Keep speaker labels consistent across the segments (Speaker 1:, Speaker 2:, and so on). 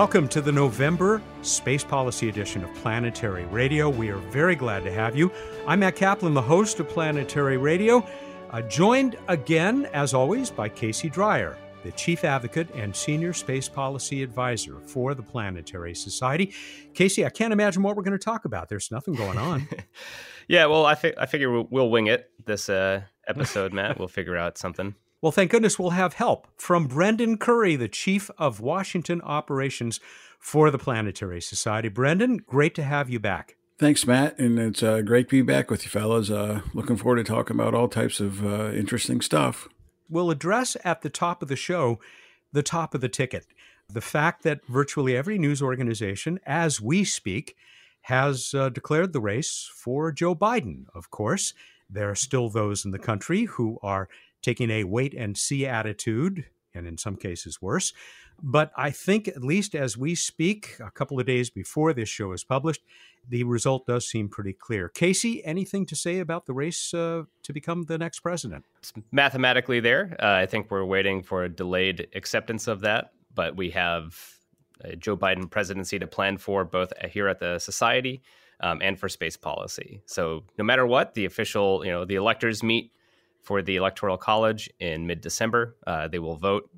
Speaker 1: welcome to the November Space Policy Edition of Planetary Radio. We are very glad to have you. I'm Matt Kaplan, the host of Planetary Radio, uh, joined again, as always, by Casey Dreyer, the Chief Advocate and Senior Space Policy Advisor for the Planetary Society. Casey, I can't imagine what we're going to talk about. There's nothing going on.
Speaker 2: yeah, well, I, fi- I figure we'll, we'll, wing it this uh, episode, Matt. We'll figure out something.
Speaker 1: Well, thank goodness we'll have help from Brendan Curry, the Chief of Washington Operations for the Planetary Society. Brendan, great to have you back.
Speaker 3: Thanks, Matt, and it's uh, great to be back with you, fellas. Uh, looking forward to talking about all types of uh, interesting stuff.
Speaker 1: We'll address at the top of the show the top of the ticket. The fact that virtually every news organization, as we speak, has uh, declared the race for Joe Biden, of course. There are still those in the country who are taking a wait and see attitude, and in some cases worse. But I think, at least as we speak, a couple of days before this show is published, the result does seem pretty clear. Casey, anything to say about the race uh, to become the next president?
Speaker 2: It's mathematically there. Uh, I think we're waiting for a delayed acceptance of that, but we have a Joe Biden presidency to plan for both here at the society um, and for space policy. So no matter what, the official, you know, the electors meet for the Electoral College in mid December. Uh, they will vote.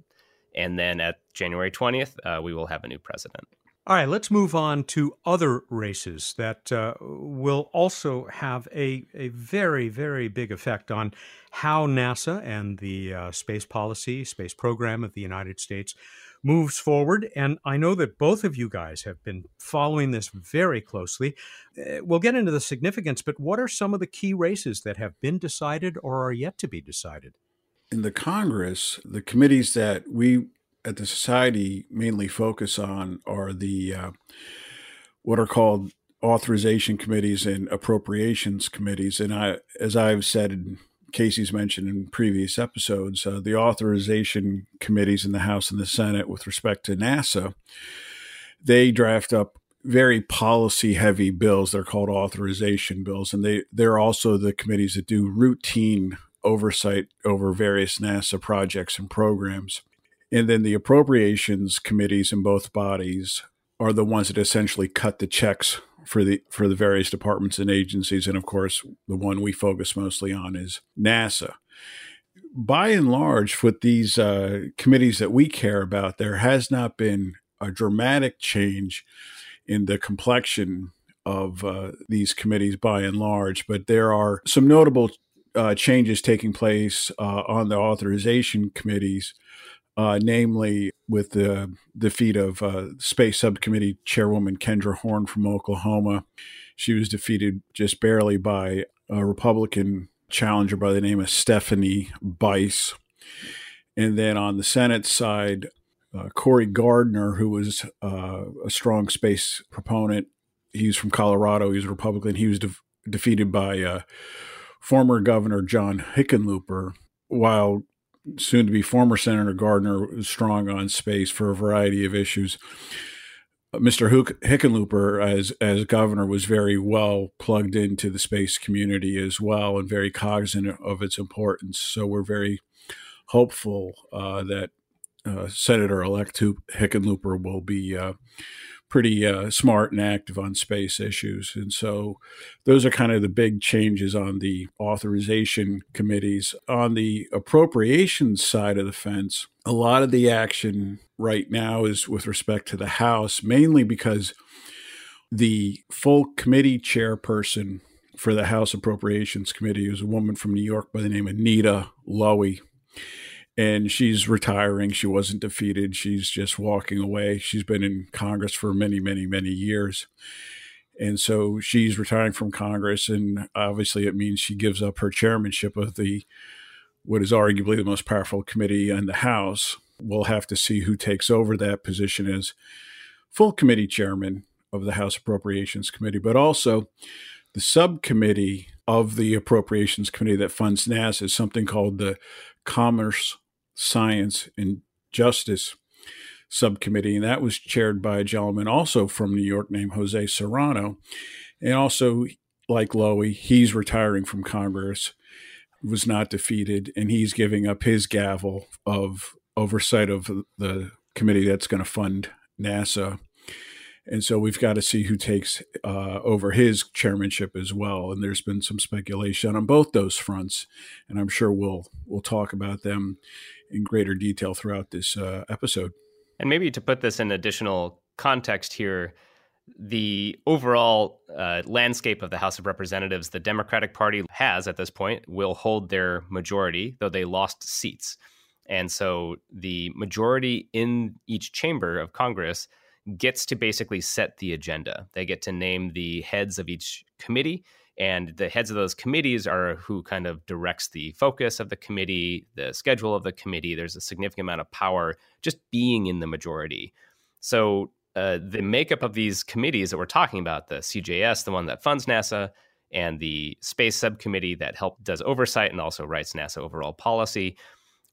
Speaker 2: And then at January 20th, uh, we will have a new president.
Speaker 1: All right, let's move on to other races that uh, will also have a, a very, very big effect on how NASA and the uh, space policy, space program of the United States moves forward. And I know that both of you guys have been following this very closely. Uh, we'll get into the significance, but what are some of the key races that have been decided or are yet to be decided?
Speaker 3: In the Congress, the committees that we at the Society mainly focus on are the uh, what are called authorization committees and appropriations committees. And I, as I've said Casey's mentioned in previous episodes, uh, the authorization committees in the House and the Senate with respect to NASA, they draft up very policy heavy bills. They're called authorization bills. And they, they're also the committees that do routine oversight over various NASA projects and programs. And then the appropriations committees in both bodies are the ones that essentially cut the checks for the for the various departments and agencies and of course the one we focus mostly on is NASA. By and large with these uh, committees that we care about there has not been a dramatic change in the complexion of uh, these committees by and large but there are some notable uh, changes taking place uh, on the authorization committees uh, namely with the defeat of uh, Space Subcommittee Chairwoman Kendra Horn from Oklahoma. She was defeated just barely by a Republican challenger by the name of Stephanie Bice. And then on the Senate side, uh, Cory Gardner, who was uh, a strong space proponent, he's from Colorado, he's a Republican. He was de- defeated by uh, former Governor John Hickenlooper, while soon to be former Senator Gardner strong on space for a variety of issues. Mr. Hickenlooper, as as governor, was very well plugged into the space community as well, and very cognizant of its importance. So we're very hopeful uh, that uh, Senator-elect Hickenlooper will be uh, pretty uh, smart and active on space issues. And so those are kind of the big changes on the authorization committees. On the appropriations side of the fence, a lot of the action right now is with respect to the House, mainly because the full committee chairperson for the House Appropriations Committee is a woman from New York by the name of Nita Lowey and she's retiring. She wasn't defeated. She's just walking away. She's been in Congress for many, many, many years. And so she's retiring from Congress. And obviously, it means she gives up her chairmanship of the what is arguably the most powerful committee in the House. We'll have to see who takes over that position as full committee chairman of the House Appropriations Committee, but also the subcommittee of the Appropriations Committee that funds NASA is something called the Commerce Science and Justice Subcommittee, and that was chaired by a gentleman also from New York named Jose Serrano. And also, like Lowey, he's retiring from Congress, was not defeated, and he's giving up his gavel of oversight of the committee that's going to fund NASA. And so we've got to see who takes uh, over his chairmanship as well. And there's been some speculation on both those fronts, and I'm sure we'll we'll talk about them in greater detail throughout this uh, episode.
Speaker 2: And maybe to put this in additional context here, the overall uh, landscape of the House of Representatives, the Democratic Party has at this point will hold their majority, though they lost seats. And so the majority in each chamber of Congress gets to basically set the agenda. They get to name the heads of each committee, and the heads of those committees are who kind of directs the focus of the committee, the schedule of the committee. There's a significant amount of power just being in the majority. So uh, the makeup of these committees that we're talking about, the CJS, the one that funds NASA, and the space subcommittee that help does oversight and also writes NASA overall policy,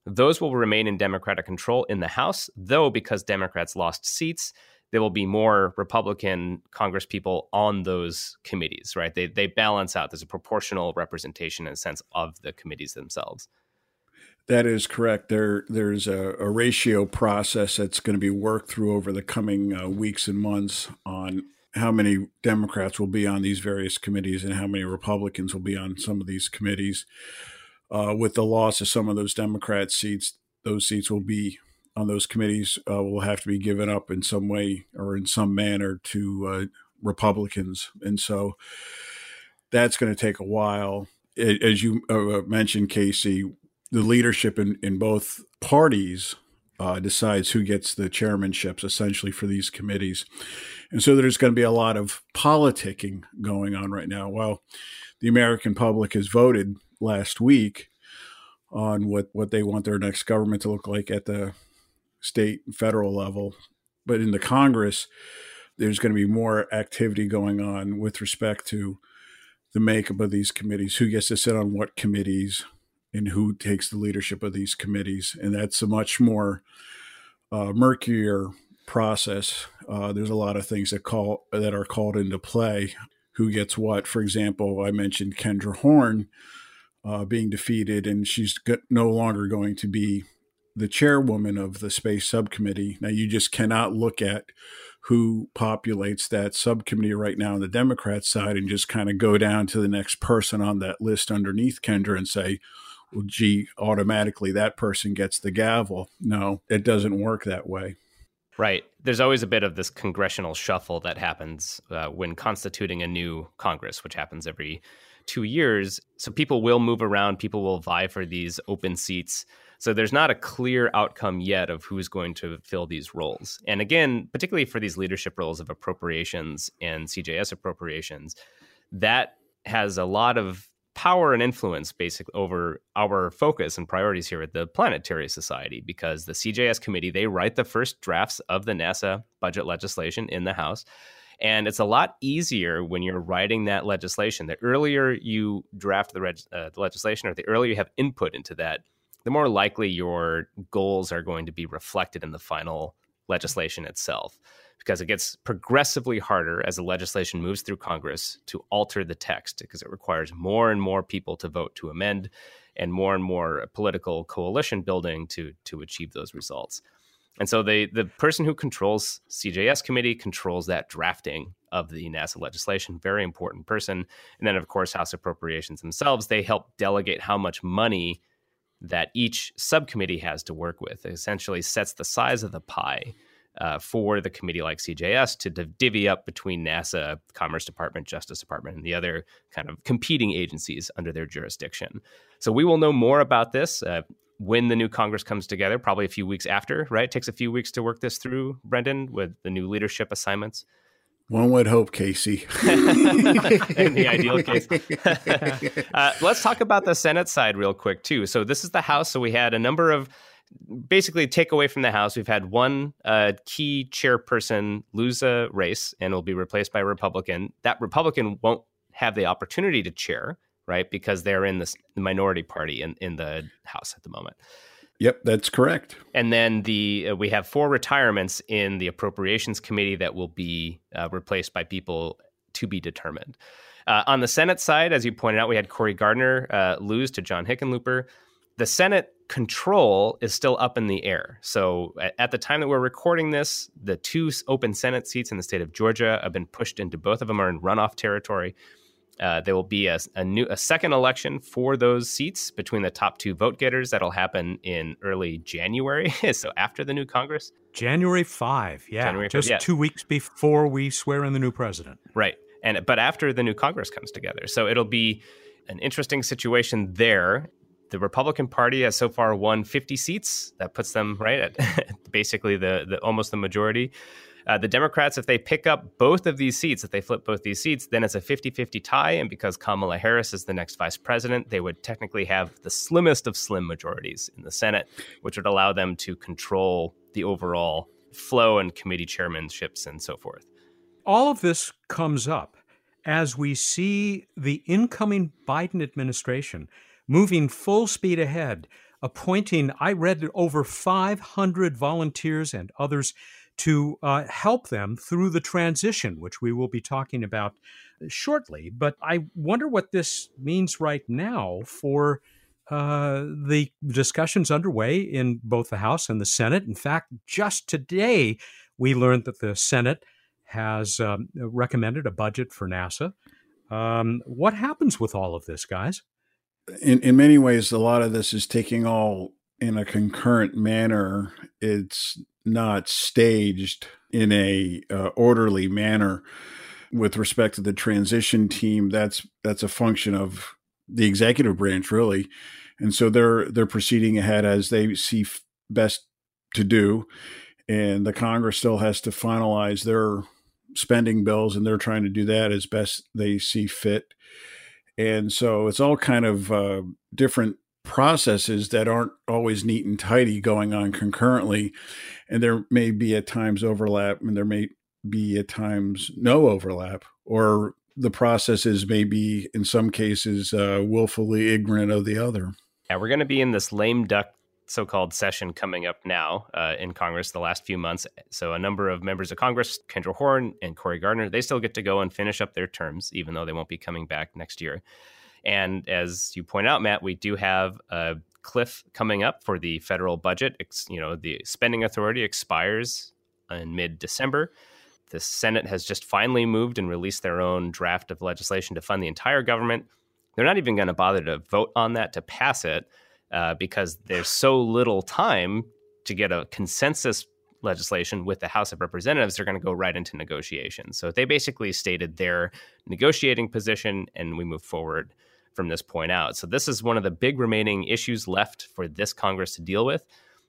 Speaker 2: those will remain in Democratic control in the House, though because Democrats lost seats, there will be more Republican Congress people on those committees, right? They they balance out. There's a proportional representation in a sense of the committees themselves.
Speaker 3: That is correct. There, there's a, a ratio process that's going to be worked through over the coming uh, weeks and months on how many Democrats will be on these various committees and how many Republicans will be on some of these committees. Uh, with the loss of some of those Democrat seats, those seats will be on those committees uh, will have to be given up in some way or in some manner to uh, Republicans, and so that's going to take a while. As you uh, mentioned, Casey, the leadership in, in both parties uh, decides who gets the chairmanships essentially for these committees. And so there's going to be a lot of politicking going on right now. Well, the American public has voted last week on what, what they want their next government to look like at the state and federal level. But in the Congress, there's going to be more activity going on with respect to the makeup of these committees, who gets to sit on what committees, and who takes the leadership of these committees. And that's a much more uh, murkier process. Uh, there's a lot of things that call that are called into play. Who gets what? For example, I mentioned Kendra Horn uh, being defeated, and she's no longer going to be the chairwoman of the space subcommittee. Now, you just cannot look at who populates that subcommittee right now on the Democrat side and just kind of go down to the next person on that list underneath Kendra and say, well, gee, automatically that person gets the gavel. No, it doesn't work that way.
Speaker 2: Right. There's always a bit of this congressional shuffle that happens uh, when constituting a new Congress, which happens every two years. So people will move around, people will vie for these open seats. So there's not a clear outcome yet of who's going to fill these roles. And again, particularly for these leadership roles of appropriations and CJS appropriations, that has a lot of power and influence basically over our focus and priorities here at the Planetary Society because the CJS committee they write the first drafts of the NASA budget legislation in the House. And it's a lot easier when you're writing that legislation. The earlier you draft the, reg- uh, the legislation or the earlier you have input into that, the more likely your goals are going to be reflected in the final legislation itself because it gets progressively harder as the legislation moves through Congress to alter the text because it requires more and more people to vote to amend and more and more political coalition building to to achieve those results. And so the the person who controls CJS committee controls that drafting of the NASA legislation, very important person. And then of course House Appropriations themselves, they help delegate how much money that each subcommittee has to work with. It essentially sets the size of the pie uh, for the committee like CJS to divvy up between NASA, Commerce Department, Justice Department, and the other kind of competing agencies under their jurisdiction. So we will know more about this uh, when the new Congress comes together, probably a few weeks after, right? It takes a few weeks to work this through, Brendan, with the new leadership assignments.
Speaker 3: One would hope, Casey.
Speaker 2: In the ideal case. uh, let's talk about the Senate side real quick, too. So, this is the House. So, we had a number of basically take away from the House, we've had one uh, key chairperson lose a race and will be replaced by a Republican. That Republican won't have the opportunity to chair, right? Because they're in the minority party in, in the House at the moment.
Speaker 3: Yep, that's correct.
Speaker 2: And then the uh, we have four retirements in the Appropriations Committee that will be uh, replaced by people to be determined. Uh, on the Senate side, as you pointed out, we had Cory Gardner uh, lose to John Hickenlooper The Senate control is still up in the air. So at, the time that we're recording this, the two open Senate seats in the state of Georgia have been pushed into both of them are in runoff territory. Uh, there will be a, a, new a second election for those seats between the top two vote getters. That'll happen in early January, so after the new Congress.
Speaker 1: January five, yeah, January 5, just yeah. two weeks before we swear in the new president.
Speaker 2: Right, and but after the new Congress comes together, so it'll be an interesting situation there. The Republican Party has so far won 50 seats. That puts them right at basically the, the almost the majority. Uh, the Democrats, if they pick up both of these seats, if they flip both these seats, then it's a 50 50 tie. And because Kamala Harris is the next vice president, they would technically have the slimmest of slim majorities in the Senate, which would allow them to control the overall flow and committee chairmanships and so forth.
Speaker 1: All of this comes up as we see the incoming Biden administration moving full speed ahead, appointing, I read over 500 volunteers and others to uh, help them through the transition, which we will be talking about shortly. But I wonder what this means right now for uh, the discussions underway in both the House and the Senate. In fact, just today, we learned that the Senate has um, recommended a budget for NASA. Um, what happens with all of this, guys?
Speaker 3: In, in many ways, a lot of this is taking all in a concurrent manner. It's not staged in a uh, orderly manner with respect to the transition team that's that's a function of the executive branch really. And so they're they're proceeding ahead as they see f- best to do. And the congress still has to finalize their spending bills and they're trying to do that as best they see fit. And so it's all kind of uh, different processes that aren't always neat and tidy going on concurrently. And there may be at times overlap, and there may be at times no overlap, or the processes may be, in some cases, uh, willfully ignorant of the other.
Speaker 2: Yeah, we're going to be in this lame duck so called session coming up now uh, in Congress the last few months. So, a number of members of Congress, Kendra Horn and Cory Gardner, they still get to go and finish up their terms, even though they won't be coming back next year. And as you point out, Matt, we do have a cliff coming up for the federal budget. It's, you know, the spending authority expires in mid December. The Senate has just finally moved and released their own draft of legislation to fund the entire government. They're not even going to bother to vote on that to pass it uh, because there's so little time to get a consensus legislation with the House of Representatives, they're going to go right into negotiations. So they basically stated their negotiating position, and we move forward from this point out. So this is one of the big remaining issues left for this Congress to deal with.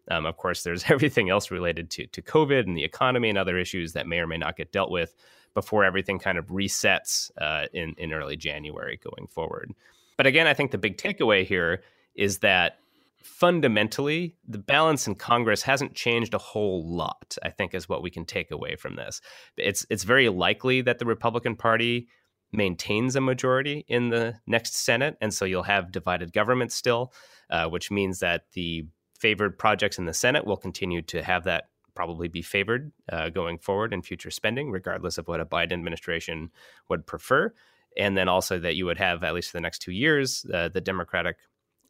Speaker 2: Um, of course, there's everything else related to to COVID and the economy and other issues that may or may not get dealt with before everything kind of resets uh, in in early January going forward. But again, I think the big takeaway here is that fundamentally the balance in Congress hasn't changed a whole lot. I think is what we can take away from this. It's it's very likely that the Republican Party maintains a majority in the next Senate. And so you'll have divided government still, uh, which means that the favored projects in the Senate will continue to have that probably be favored uh, going forward in future spending, regardless of what a Biden administration would prefer. And then also that you would have, at least for the next two years, uh, the Democratic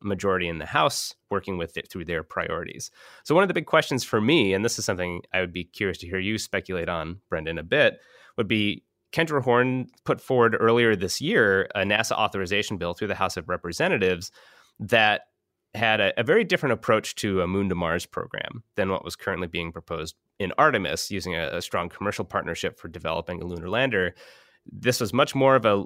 Speaker 2: majority in the House working with it through their priorities. So, one of the big questions for me, and this is something I would be curious to hear you speculate on, Brendan, a bit, would be Kendra Horn put forward earlier this year a NASA authorization bill through the House of Representatives that had a, a, very different approach to a Moon to Mars program than what was currently being proposed in Artemis, using a, a strong commercial partnership for developing a lunar lander. This was much more of a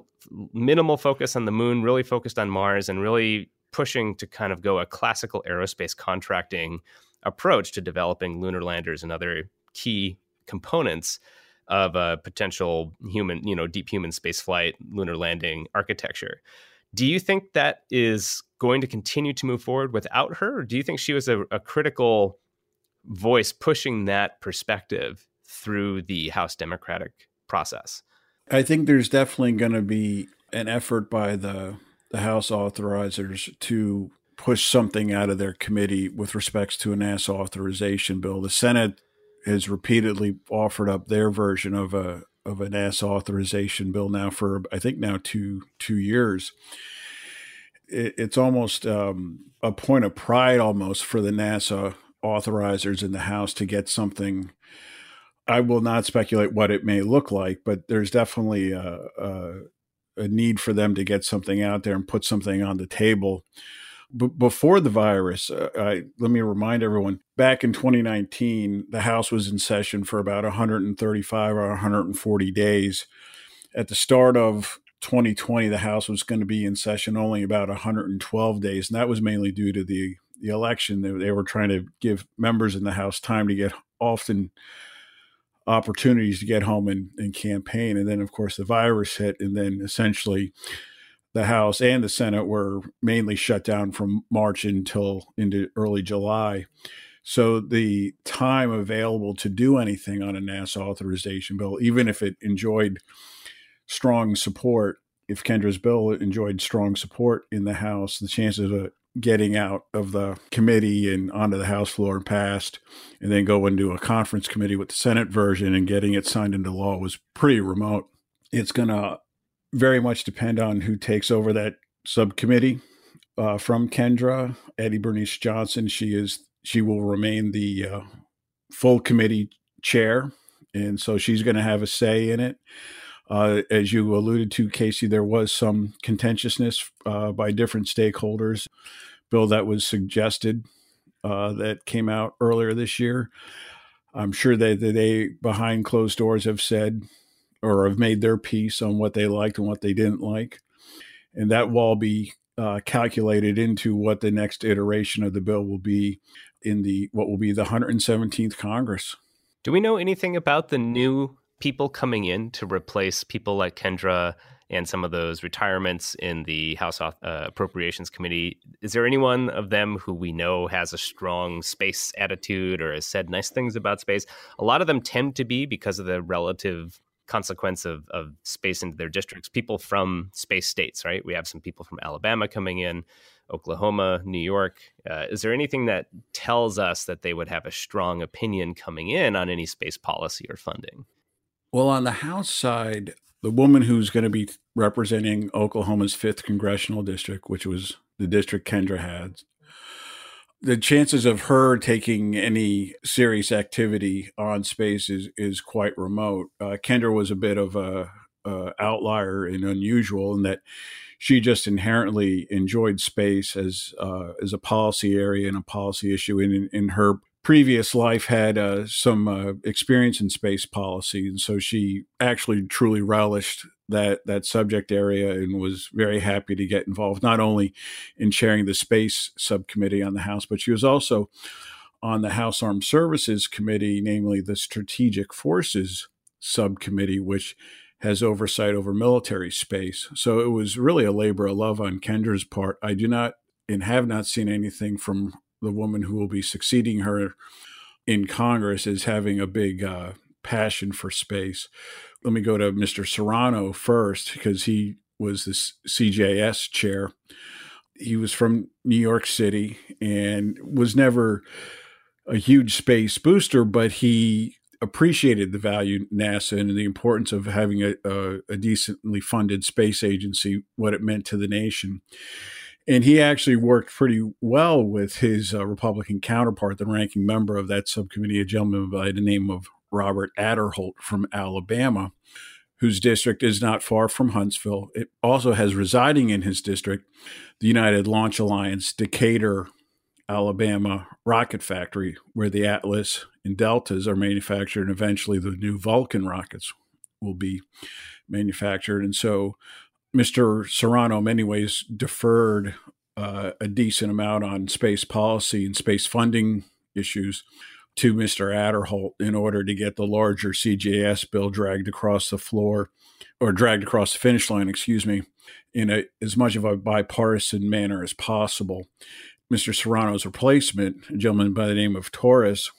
Speaker 2: minimal focus on the moon, really focused on Mars, and really pushing to kind of go a classical aerospace contracting approach to developing lunar landers and other key components of a potential human, you know, deep human space flight, lunar landing architecture. Do you think that is going to continue to move forward without her? Or do you think she was a, a critical voice pushing that perspective through the House Democratic process?
Speaker 3: I think there's definitely going to be an effort by the the House authorizers to push something out of their committee with respects to a NASA authorization bill. The Senate has repeatedly offered up their version of a of a NASA authorization bill now for I think now two two years. it, it's almost um, a point of pride almost for the NASA authorizers in the House to get something. I will not speculate what it may look like, but there's definitely a, a, a need for them to get something out there and put something on the table. B- before the virus, uh, I, let me remind everyone back in 2019, the House was in session for about 135 or 140 days. At the start of 2020, the House was going to be in session only about 112 days, and that was mainly due to the the election. They, they were trying to give members in the House time to get often opportunities to get home and, and campaign, and then of course the virus hit, and then essentially the House and the Senate were mainly shut down from March until into early July. So the time available to do anything on a NASA authorization bill, even if it enjoyed strong support, if Kendra's bill enjoyed strong support in the House, the chances of getting out of the committee and onto the House floor and passed, and then go into a conference committee with the Senate version and getting it signed into law was pretty remote. It's going to very much depend on who takes over that subcommittee uh, from Kendra. Eddie Bernice Johnson, she is she will remain the uh, full committee chair, and so she's going to have a say in it. Uh, as you alluded to, Casey, there was some contentiousness uh, by different stakeholders. Bill that was suggested uh, that came out earlier this year. I'm sure that they, behind closed doors, have said or have made their piece on what they liked and what they didn't like. And that will all be uh, calculated into what the next iteration of the bill will be in the what will be the 117th Congress.
Speaker 2: Do we know anything about the new people coming in to replace people like Kendra and some of those retirements in the House uh, Appropriations Committee. Is there anyone of them who we know has a strong space attitude or has said nice things about space? A lot of them tend to be because of the relative consequence of, of space into their districts, people from space states, right? We have some people from Alabama coming in, Oklahoma, New York. Uh, is there anything that tells us that they would have a strong opinion coming in on any space policy or funding?
Speaker 3: Well, on the House side, the woman who's going to be representing Oklahoma's 5th congressional district, which was the district Kendra had, the chances of her taking any serious activity on space is, is quite remote. Uh, Kendra was a bit of a, a outlier and unusual in that she just inherently enjoyed space as uh, as a policy area and a policy issue. in, in her previous life had uh, some uh, experience in space policy, and so she actually truly relished that that subject area and was very happy to get involved not only in chairing the space subcommittee on the House, but she was also on the House Armed Services Committee, namely the Strategic Forces Subcommittee, which has oversight over military space. So it was really a labor of love on Kendra's part. I do not and have not seen anything from the woman who will be succeeding her in Congress is having a big uh, passion for space. Let me go to Mr. Serrano first because he was the CJS chair. He was from New York City and was never a huge space booster, but he appreciated the value NASA and the importance of having a, a, a decently funded space agency, what it meant to the nation and he actually worked pretty well with his uh, Republican counterpart, the ranking member of that subcommittee, a gentleman by the name of Robert Aderholt from Alabama, whose district is not far from Huntsville. It also has residing in his district the United Launch Alliance Decatur, Alabama rocket factory, where the Atlas and Deltas are manufactured, and eventually the new Vulcan rockets will be manufactured. And so Mr. Serrano, in many ways, deferred uh, a decent amount on space policy and space funding issues to Mr. Aderholt in order to get the larger CJS bill dragged across the floor or dragged across the finish line, excuse me, in a, as much of a bipartisan manner as possible. Mr. Serrano's replacement, a gentleman by the name of Torres,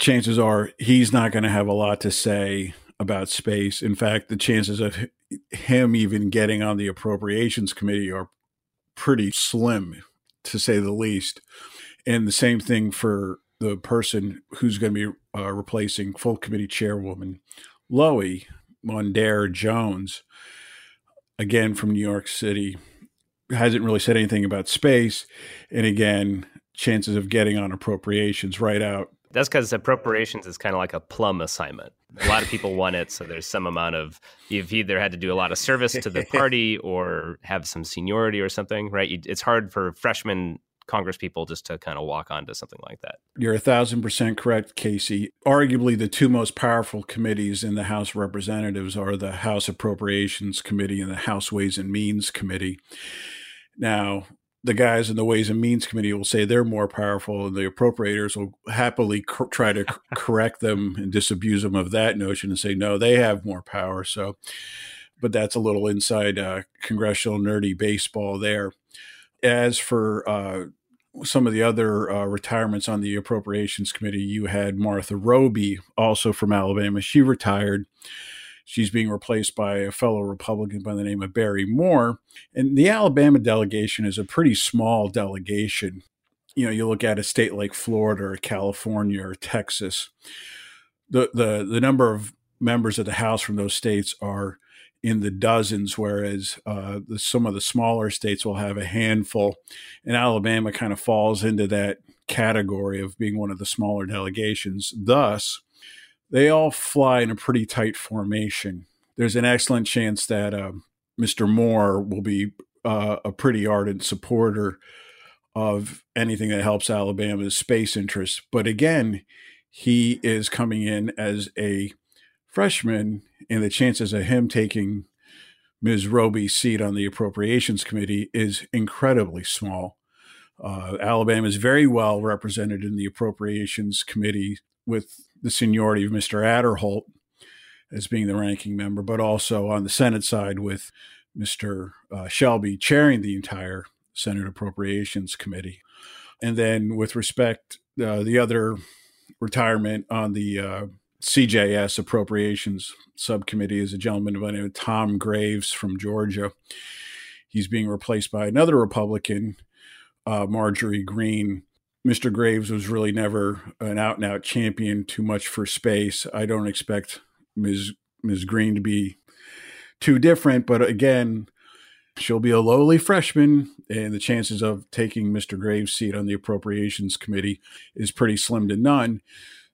Speaker 3: chances are he's not going to have a lot to say about space. In fact, the chances of him even getting on the appropriations committee are pretty slim, to say the least. And the same thing for the person who's going to be uh, replacing full committee chairwoman Lowey Mondaire Jones, again from New York City, hasn't really said anything about space. And again, chances of getting on appropriations right out.
Speaker 2: That's because appropriations is kind of like a plum assignment. A lot of people want it, so there's some amount of you've either had to do a lot of service to the party or have some seniority or something, right? It's hard for freshmen Congress people just to kind of walk onto something like that.
Speaker 3: You're a thousand percent correct, Casey. Arguably, the two most powerful committees in the House of Representatives are the House Appropriations Committee and the House Ways and Means Committee. Now, the guys in the Ways and Means Committee will say they're more powerful, and the appropriators will happily cr- try to correct them and disabuse them of that notion and say, no, they have more power. So, but that's a little inside uh, congressional nerdy baseball there as for uh, some of the other uh, retirements on the appropriations committee, you had Martha Roby, also from Alabama. She retired. She's being replaced by a fellow Republican by the name of Barry Moore. And the Alabama delegation is a pretty small delegation. You know, you look at a state like Florida or California or Texas, the, the, the number of members of the House from those states are in the dozens, whereas uh, the, some of the smaller states will have a handful. And Alabama kind of falls into that category of being one of the smaller delegations. Thus, they all fly in a pretty tight formation. There's an excellent chance that uh, Mr. Moore will be uh, a pretty ardent supporter of anything that helps Alabama's space interests. But again, he is coming in as a freshman, and the chances of him taking Ms. Roby's seat on the Appropriations Committee is incredibly small. Uh, Alabama is very well represented in the Appropriations Committee with the seniority of Mr. Aderholt as being the ranking member, but also on the Senate side with Mr. Uh, Shelby chairing the entire Senate Appropriations Committee. And then with respect, uh, the other retirement on the uh, CJS Appropriations Subcommittee is a gentleman by the name of Tom Graves from Georgia. He's being replaced by another Republican, uh, Marjorie Greene. Mr. Graves was really never an out and out champion too much for space. I don't expect Ms. Ms. Greene to be too different, but again, she'll be a lowly freshman, and the chances of taking Mr. Graves' seat on the Appropriations Committee is pretty slim to none.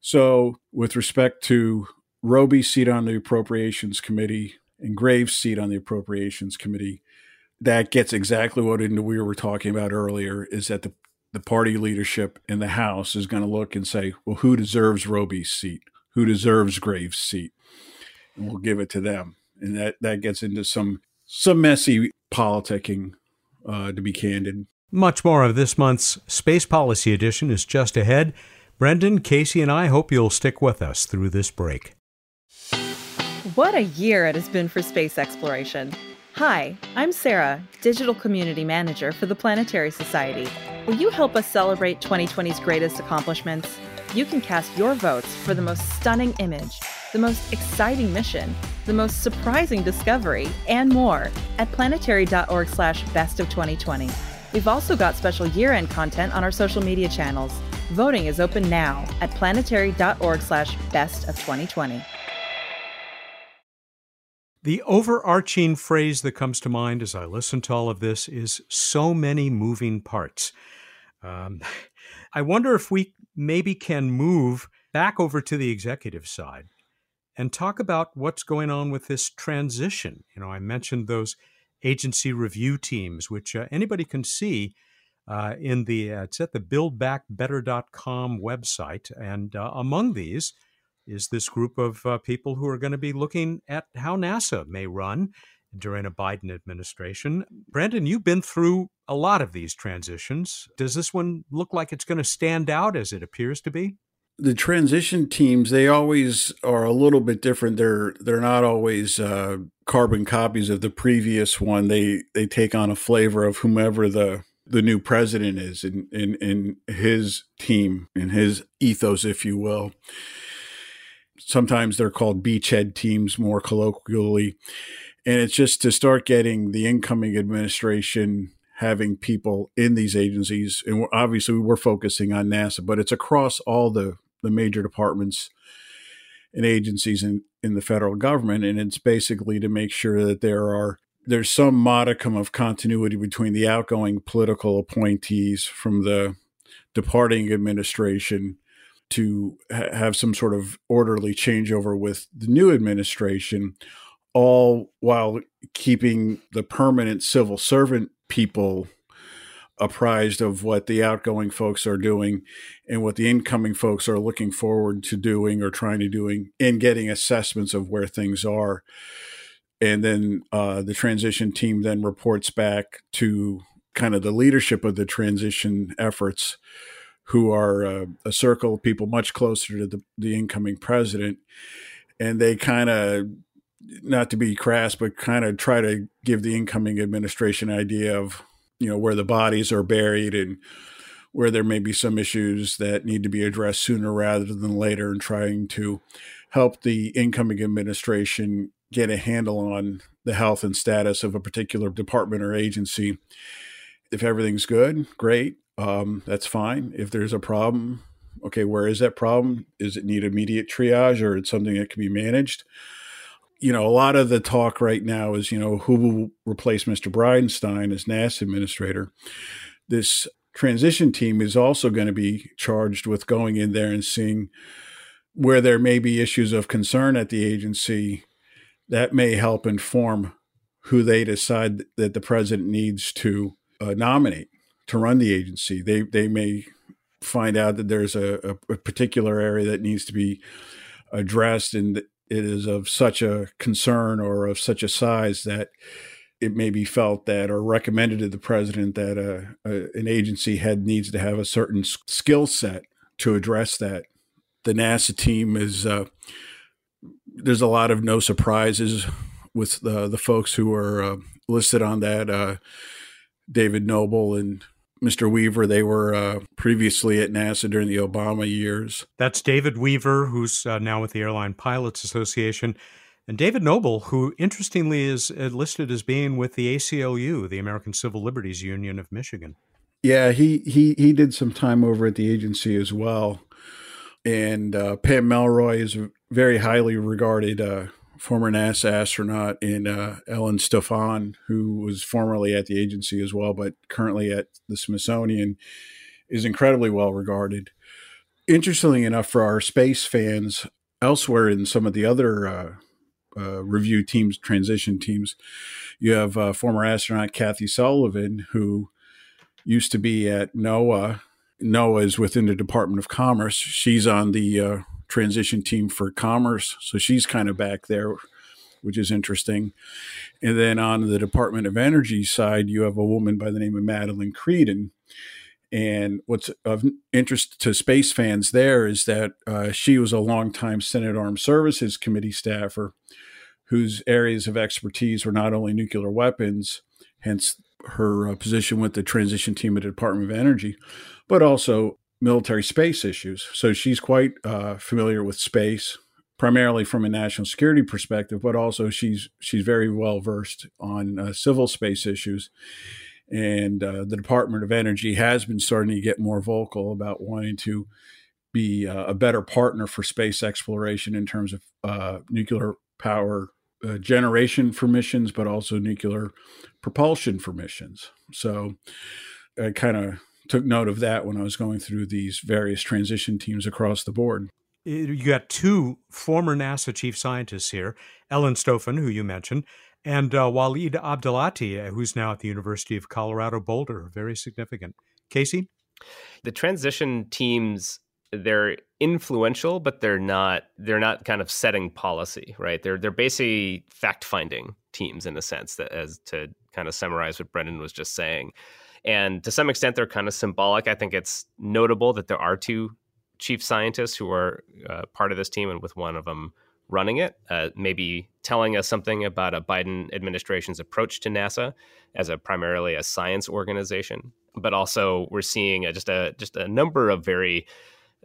Speaker 3: So, with respect to Roby's seat on the Appropriations Committee and Graves' seat on the Appropriations Committee, that gets exactly what we were talking about earlier is that the, the party leadership in the House is going to look and say, well, who deserves Roby's seat? Who deserves Graves' seat? And we'll give it to them. And that, that gets into some some messy politicking, uh, to be candid.
Speaker 1: Much more of this month's Space Policy Edition is just ahead. Brendan, Casey, and I hope you'll stick with us through this break.
Speaker 4: What a year it has been for space exploration. Hi, I'm Sarah, Digital Community Manager for the Planetary Society. Will you help us celebrate 2020's greatest accomplishments? You can cast your votes for the most stunning image, the most exciting mission, the most surprising discovery, and more at planetary.org slash best of 2020. We've also got special year-end content on our social media channels. Voting is open now at planetary.org slash best of 2020.
Speaker 1: The overarching phrase that comes to mind as I listen to all of this is so many moving parts. Um, I wonder if we maybe can move back over to the executive side and talk about what's going on with this transition. You know, I mentioned those agency review teams, which uh, anybody can see uh, in the uh, it's at the buildbackbetter.com website, and uh, among these is this group of uh, people who are going to be looking at how NASA may run during a Biden administration. Brendan, you've been through a lot of these transitions. Does this one look like it's going to stand out as it appears to be?
Speaker 3: the transition teams they always are a little bit different they're they're not always uh, carbon copies of the previous one they they take on a flavor of whomever the the new president is in, in, in his team, in his ethos, if you will. Sometimes they're called beachhead teams more colloquially. And it's just to start getting the incoming administration having people in these agencies. And obviously, we're focusing on NASA, but it's across all the, the major departments and agencies in, in the federal government. And it's basically to make sure that there are there's some modicum of continuity between the outgoing political appointees from the departing administration to ha- have some sort of orderly changeover with the new administration, all while keeping the permanent civil servant people apprised of what the outgoing folks are doing and what the incoming folks are looking forward to doing or trying to doing and getting assessments of where things are. And then uh, the transition team then reports back to kind of the leadership of the transition efforts who are uh, a circle of people much closer to the, the incoming president and they kind of not to be crass but kind of try to give the incoming administration idea of you know where the bodies are buried and where there may be some issues that need to be addressed sooner rather than later and trying to help the incoming administration get a handle on the health and status of a particular department or agency. If everything's good, great. Um, that's fine. If there's a problem, okay, where is that problem? Does it need immediate triage or it's something that can be managed? You know, a lot of the talk right now is, you know, who will replace Mr. Bridenstine as NASA administrator. This transition team is also going to be charged with going in there and seeing where there may be issues of concern at the agency that may help inform who they decide that the president needs to uh, nominate to run the agency. They they may find out that there's a, a, particular area that needs to be addressed, and it is of such a concern or of such a size that it may be felt that or recommended to the president that a, a, an agency head needs to have a certain skill set to address that. The NASA team is uh, there's a lot of no surprises with the the folks who are uh, listed on that. Uh, David Noble and Mr. Weaver, they were uh, previously at NASA during the Obama years.
Speaker 1: That's David Weaver, who's uh, now with the Airline Pilots Association. And David Noble, who interestingly is uh, listed as being with the ACLU, the American Civil Liberties Union of Michigan.
Speaker 3: Yeah, he he he did some time over at the agency as well. And uh, Pam Melroy is a very highly regarded uh, former NASA astronaut, and uh, Ellen Stofan, who was formerly at the agency as well, but currently at the Smithsonian, is incredibly well regarded. Interestingly enough, for our space fans elsewhere in some of the other uh, uh, review teams, transition teams, you have uh, former astronaut Kathy Sullivan, who used to be at NOAA NOAA is within the Department of Commerce. She's on the uh, transition team for commerce, so she's kind of back there, which is interesting. And then on the Department of Energy side, you have a woman by the name of Madelyn Creedon. And what's of interest to space fans there is that uh, she was a longtime Senate Armed Services Committee staffer whose areas of expertise were not only nuclear weapons, hence her uh, position with the transition team at the Department of Energy, but also military space issues. So she's quite uh, familiar with space, primarily from a national security perspective, but also she's she's very well versed on uh, civil space issues. And uh, the Department of Energy has been starting to get more vocal about wanting to be uh, a better partner for space exploration in terms of uh, nuclear power uh, generation for missions, but also nuclear propulsion for missions. So I kind of took note of that when I was going through these various transition teams across the board.
Speaker 1: You got two former NASA chief scientists here, Ellen Stofan, who you mentioned, and uh, Waleed Abdalati, uh, who's now at the University of Colorado Boulder. Very significant. Casey?
Speaker 2: The transition teams they're influential, but they're not they're not kind of setting policy, right? They're they're basically fact finding teams in a sense that as to kind of summarize what Brendan was just saying. And to some extent, they're kind of symbolic. I think it's notable that there are two chief scientists who are uh, part of this team, and with one of them running it, uh, maybe telling us something about a Biden administration's approach to NASA as a primarily a science organization. But also, we're seeing a, just a just a number of very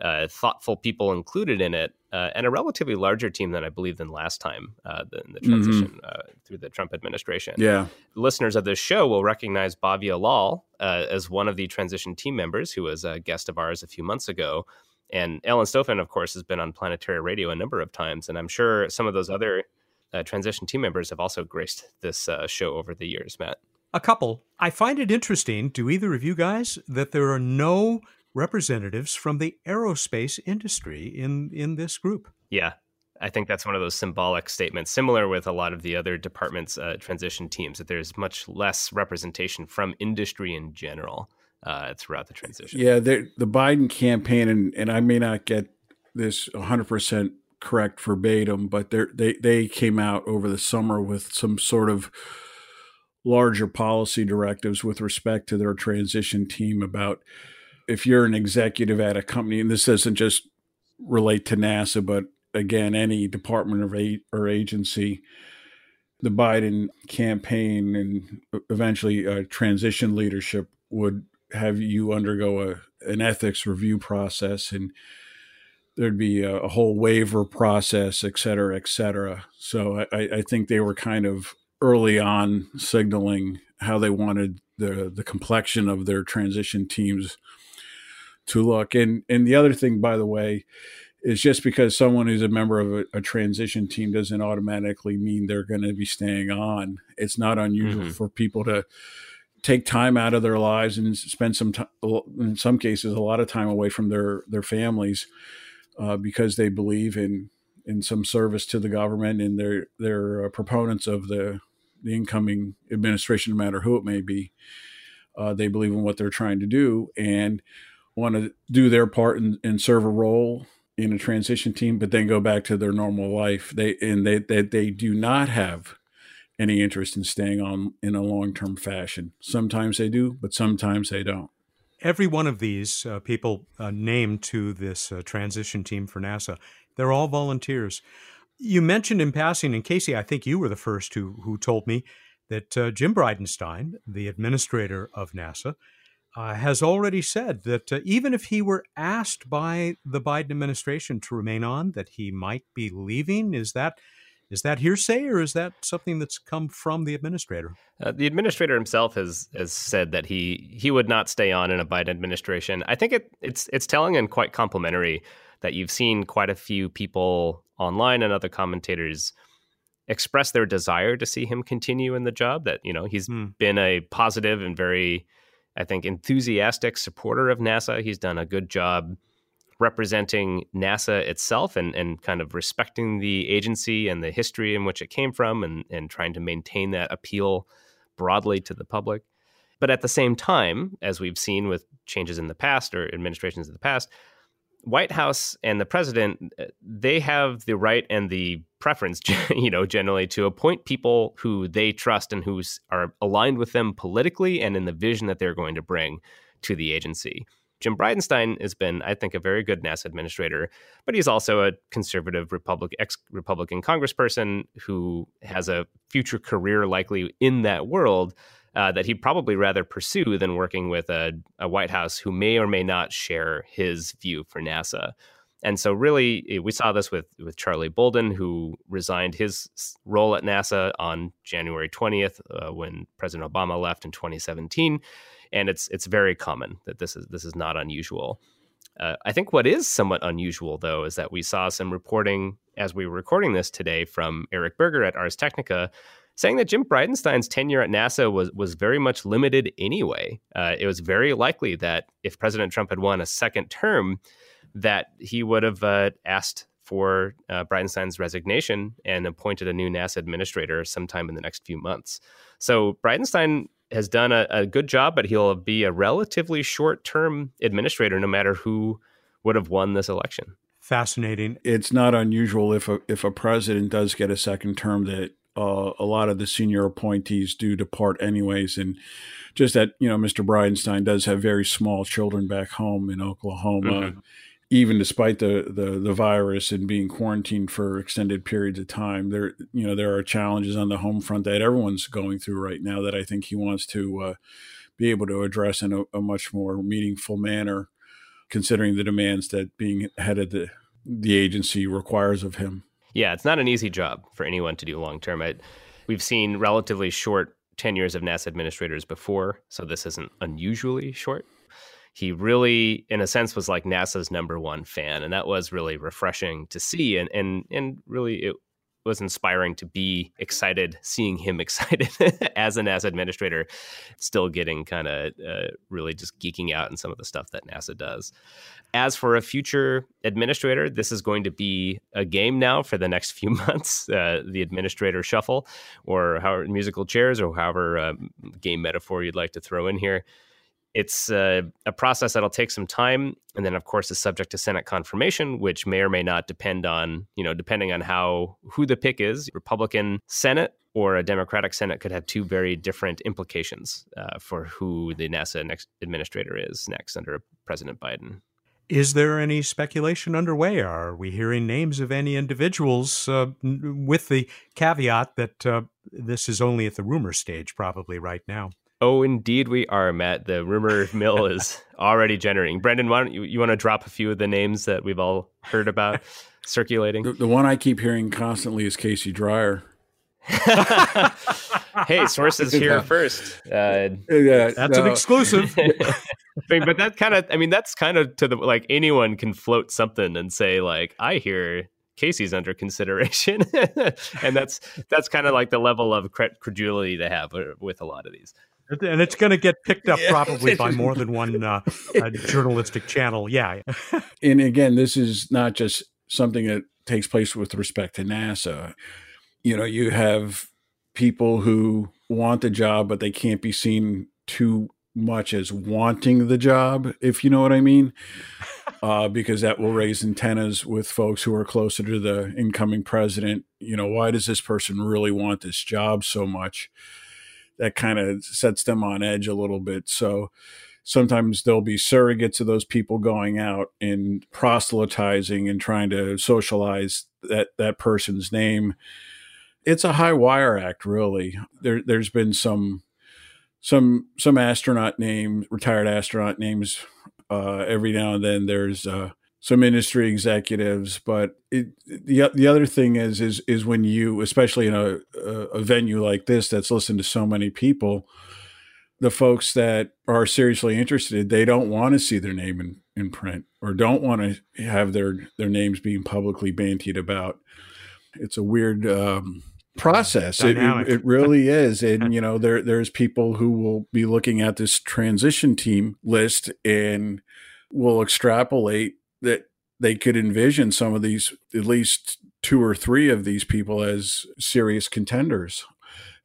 Speaker 2: uh, thoughtful people included in it, uh, and a relatively larger team than I believe than last time uh, the, the mm-hmm. transition mm-hmm. through the Trump administration.
Speaker 3: Yeah,
Speaker 2: listeners of this show will recognize Bhavya Lal uh, as one of the transition team members who was a guest of ours a few months ago. And Ellen Stofan, of course, has been on planetary radio a number of times, and I'm sure some of those other uh, transition team members have also graced this uh, show over the years, Matt?
Speaker 1: A couple. I find it interesting, do either of you guys, that there are no representatives from the aerospace industry in, in this group.
Speaker 2: Yeah, I think that's one of those symbolic statements, similar with a lot of the other departments' uh, transition teams, that there's much less representation from industry in general uh, throughout the transition.
Speaker 3: Yeah, the Biden campaign, and, and I may not get this 100% correct verbatim, but they they came out over the summer with some sort of larger policy directives with respect to their transition team about if you're an executive at a company, and this doesn't just relate to NASA, but again, any department of a, or agency, the Biden campaign and eventually uh, transition leadership would have you undergo a, an ethics review process and there'd be a, a, whole waiver process, et cetera, et cetera. So I, I think they were kind of early on signaling how they wanted the the complexion of their transition teams to look. And and the other thing, by the way, is just because someone is a member of a, a transition team doesn't automatically mean they're going to be staying on. It's not unusual mm-hmm. for people to take time out of their lives and spend some time, in some cases, a lot of time away from their their families uh, because they believe in in some service to the government and they're they're uh, proponents of the the incoming administration, no matter who it may be. Uh, they believe in what they're trying to do and want to do their part and, and serve a role in a transition team, but then go back to their normal life. They and they they, they do not have any interest in staying on in a long term fashion. Sometimes they do, but sometimes they don't.
Speaker 1: Every one of these uh, people uh, named to this uh, transition team for NASA, they're all volunteers. You mentioned in passing, and Casey, I think you were the first who who told me that uh, Jim Bridenstine, the administrator of NASA, uh, has already said that uh, even if he were asked by the Biden administration to remain on, that he might be leaving. Is that is that hearsay, or is that something that's come from the administrator?
Speaker 2: Uh, the administrator himself has has said that he he would not stay on in a Biden administration. I think it, it's it's telling and quite complimentary that you've seen quite a few people online and other commentators express their desire to see him continue in the job. That you know he's mm. been a positive and very I think, enthusiastic supporter of NASA. He's done a good job representing NASA itself and, and kind of respecting the agency and the history in which it came from and, and trying to maintain that appeal broadly to the public. But at the same time, as we've seen with changes in the past or administrations in the past, White House and the president, uh, they have the right and the preference, you know, generally to appoint people who they trust and who are aligned with them politically and in the vision that they're going to bring to the agency. Jim Bridenstine has been, I think, a very good NASA administrator, but he's also a conservative Republic, ex-Republican congressperson who has a future career likely in that world uh, that he'd probably rather pursue than working with a, a, White House who may or may not share his view for NASA. And so, really, eh, we saw this with with Charlie Bolden, who resigned his role at NASA on January 20th uh, when President Obama left in 2017. And it's it's very common that this is this is not unusual. Uh, I think what is somewhat unusual, though, is that we saw some reporting as we were recording this today from Eric Berger at Ars Technica saying that Jim Bridenstine's tenure at NASA was was very much limited anyway. Uh, it was very likely that if President Trump had won a second term, that he would have uh, asked for uh, Bridenstine's resignation and appointed a new NASA administrator sometime in the next few months. So Bridenstine has done a, a good job, but he'll be a relatively short term administrator no matter who would have won this election.
Speaker 1: Fascinating.
Speaker 3: It's not unusual if a if a president does get a second term that uh, a lot of the senior appointees do depart anyways. And just that, you know, Mr. Bridenstine does have very small children back home in Oklahoma. Mm-hmm. Even despite the, the, the virus and being quarantined for extended periods of time, there you know there are challenges on the home front that everyone's going through right now that I think he wants to uh, be able to address in a, a much more meaningful manner, considering the demands that being head of the the agency requires of him.
Speaker 2: Yeah, it's not an easy job for anyone to do long term. We've seen relatively short tenures of NASA administrators before, so this isn't unusually short. He really, in a sense, was like NASA's number one fan, and that was really refreshing to see. And and and really, it was inspiring to be excited seeing him excited as a NASA administrator, still getting kind of uh, really just geeking out in some of the stuff that NASA does. As for a future administrator, this is going to be a game now for the next few months. Uh, the administrator shuffle, or however musical chairs, or however um, game metaphor you'd like to throw in here it's a process that'll take some time and then of course is subject to senate confirmation which may or may not depend on you know depending on how who the pick is republican senate or a democratic senate could have two very different implications uh, for who the nasa next administrator is next under president biden
Speaker 1: is there any speculation underway? Are we hearing names of any individuals uh, with the caveat that uh, this is only at the rumor stage, probably right now?
Speaker 2: Oh, indeed, we are, Matt. The rumor mill is already generating. Brendan, why don't you, you want to drop a few of the names that we've all heard about circulating?
Speaker 3: The, the one I keep hearing constantly is Casey Dreyer.
Speaker 2: hey, sources here first.
Speaker 1: Uh, yeah, that's no. an exclusive.
Speaker 2: but that kind of, I mean, that's kind of to the like anyone can float something and say like, I hear Casey's under consideration, and that's that's kind of like the level of credulity to have uh, with a lot of these
Speaker 1: and it's going to get picked up probably by more than one uh, uh, journalistic channel. Yeah.
Speaker 3: and again, this is not just something that takes place with respect to NASA. You know, you have people who want the job, but they can't be seen too much as wanting the job, if you know what I mean, uh, because that will raise antennas with folks who are closer to the incoming president. You know, why does this person really want this job so much? That kind of sets them on edge a little bit. So sometimes there'll be surrogates of those people going out and proselytizing and trying to socialize that that person's name. It's a high wire act, really. There, there's been some some some astronaut names, retired astronaut names. Uh, every now and then, there's uh, some industry executives. But it, the the other thing is is is when you, especially in a, a venue like this that's listened to so many people, the folks that are seriously interested, they don't want to see their name in, in print or don't want to have their their names being publicly bantied about. It's a weird. Um, process it, it, it, really is and you know there there's people who will be looking at this transition team list and will extrapolate that they could envision some of these, at least two or three of these people as serious contenders.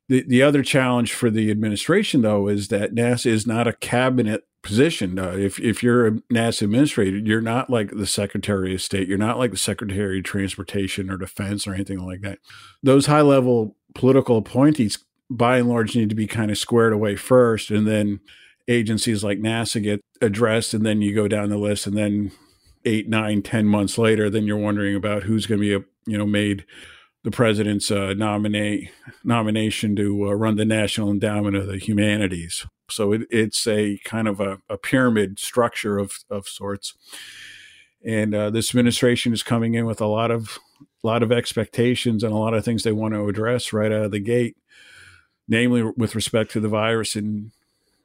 Speaker 3: The, the other challenge for the administration, though, is that NASA is not a cabinet position. Uh, if, if you're a NASA administrator, you're not like the Secretary of State, you're not like the Secretary of Transportation or Defense or anything like that. Those high level political appointees, by and large, need to be kind of squared away first, and then agencies like NASA get addressed, and then you go down the list, and then eight, nine, ten months later, then you're wondering about who's going to be, a, you know, made the president's uh, nominate nomination to uh, run the National Endowment of the Humanities. So it, it's a kind of a, a, pyramid structure of of sorts. And uh, this administration is coming in with a lot of a lot of expectations and a lot of things they want to address right out of the gate, namely with respect to the virus and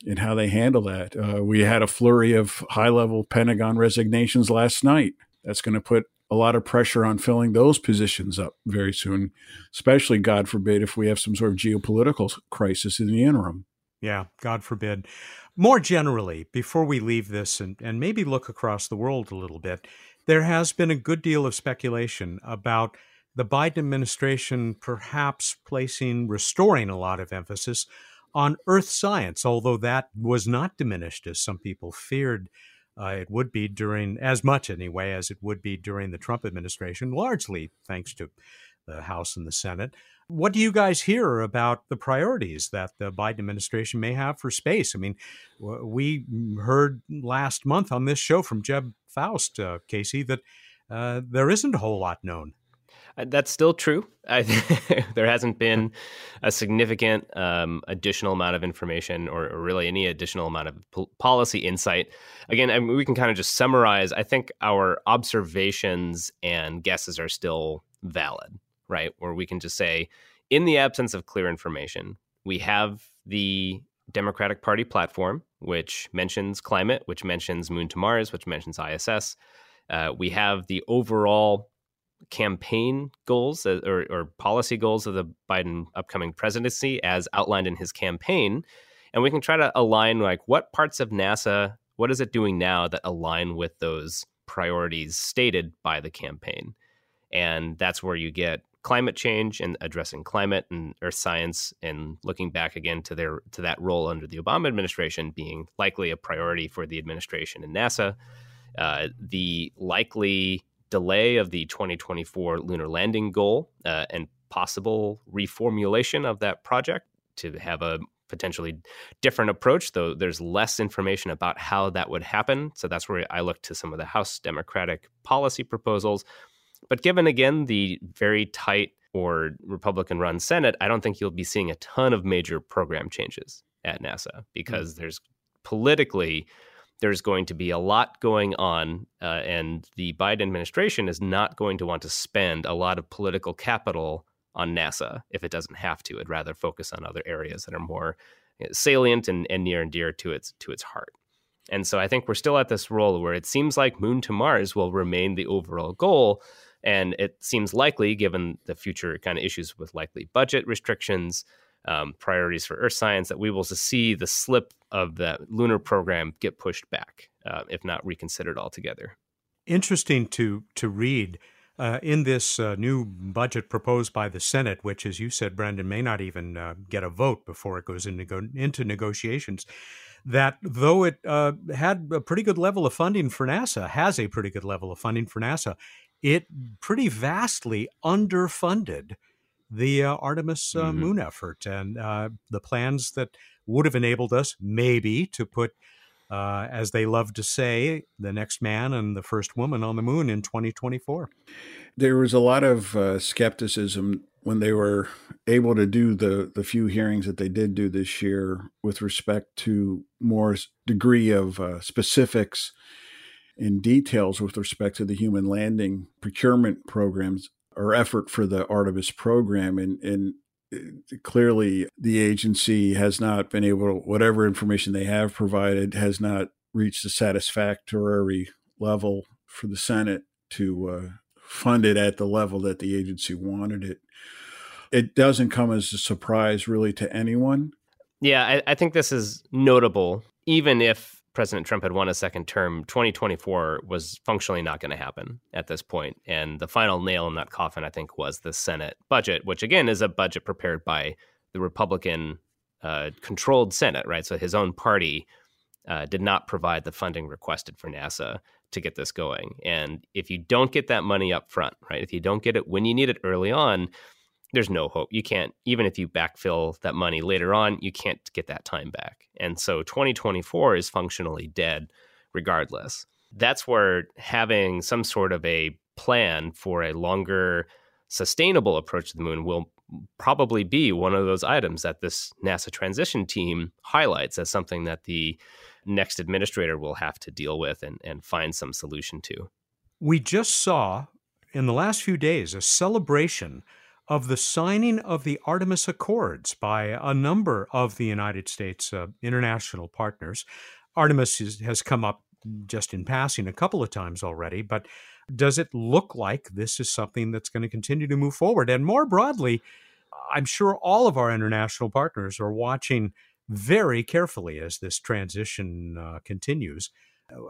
Speaker 3: in how they handle that. Uh, we had a flurry of high level Pentagon resignations last night. That's going to put a lot of pressure on filling those positions up very soon, especially, God forbid, if we have some sort of geopolitical crisis in the interim.
Speaker 1: Yeah, God forbid. More generally, before we leave this and, and maybe look across the world a little bit, there has been a good deal of speculation about the Biden administration perhaps placing, restoring a lot of emphasis on earth science, although that was not diminished as some people feared uh, it would be during, as much anyway, as it would be during the Trump administration, largely thanks to the House and the Senate. What do you guys hear about the priorities that the Biden administration may have for space? I mean, we heard last month on this show from Jeff Foust, uh, Casey, that uh, there isn't a whole lot known.
Speaker 2: Uh, that's still true. I, there hasn't been a significant um, additional amount of information or, or, really any additional amount of po- policy insight. Again, I mean, we can kind of just summarize. I think our observations and guesses are still valid, right? Where we can just say, in the absence of clear information, we have the Democratic Party platform, which mentions climate, which mentions Moon to Mars, which mentions ISS. Uh, we have the overall campaign goals uh, or, or policy goals of the Biden upcoming presidency as outlined in his campaign. And we can try to align like what parts of NASA, what is it doing now that align with those priorities stated by the campaign. And that's where you get climate change and addressing climate and earth science and looking back again to their to that role under the Obama administration being likely a priority for the administration and NASA. Uh, the likely delay of the 2024 lunar landing goal uh, and possible reformulation of that project to have a potentially different approach, though there's less information about how that would happen. So that's where I look to some of the House Democratic policy proposals. But given again the very tight or Republican run Senate, I don't think you'll be seeing a ton of major program changes at NASA because mm-hmm. there's politically there's going to be a lot going on, uh, and the Biden administration is not going to want to spend a lot of political capital on NASA if it doesn't have to. It'd rather focus on other areas that are more salient and, and near and dear to its to its heart. And so I think we're still at this role where it seems like Moon to Mars will remain the overall goal. And it seems likely, given the future kind of issues with likely budget restrictions, um, priorities for Earth science, that we will see the slip of that lunar program get pushed back, uh, if not reconsidered altogether.
Speaker 1: Interesting to to read uh, in this uh, new budget proposed by the Senate, which, as you said, Brendan may not even uh, get a vote before it goes into, into negotiations, that though it uh, had a pretty good level of funding for NASA, has a pretty good level of funding for NASA, it pretty vastly underfunded the uh, Artemis uh, mm-hmm. moon effort and the plans that would have enabled us maybe to put uh, as they love to say, the next man and the first woman on the moon in 2024.
Speaker 3: There was a lot of uh, skepticism when they were able to do the the few hearings that they did do this year with respect to more degree of uh, specifics and details with respect to the human landing procurement programs or effort for the Artemis program and and clearly the agency has not been able to, whatever information they have provided has not reached a satisfactory level for the Senate to uh, fund it at the level that the agency wanted it. It doesn't come as a surprise really to anyone.
Speaker 2: Yeah, I, I think this is notable, even if President Trump had won a second term, 2024 was functionally not going to happen at this point. And the final nail in that coffin, I think, was the Senate budget, which again is a budget prepared by the Republican uh, controlled Senate, right? So his own party uh, did not provide the funding requested for NASA to get this going. And if you don't get that money up front, right? If you don't get it when you need it early on, there's no hope. You can't, even if you backfill that money later on, you can't get that time back. And so 2024 is functionally dead regardless. That's where having some sort of a plan for a longer, sustainable approach to the moon will probably be one of those items that this NASA transition team highlights as something that the next administrator will have to deal with and, and find some solution to.
Speaker 1: We just saw in the last few days a celebration of the signing of the Artemis Accords by a number of the United States uh, international partners. Artemis is, has come up just in passing a couple of times already, but does it look like this is something that's going to continue to move forward? And more broadly, I'm sure all of our international partners are watching very carefully as this transition uh, continues.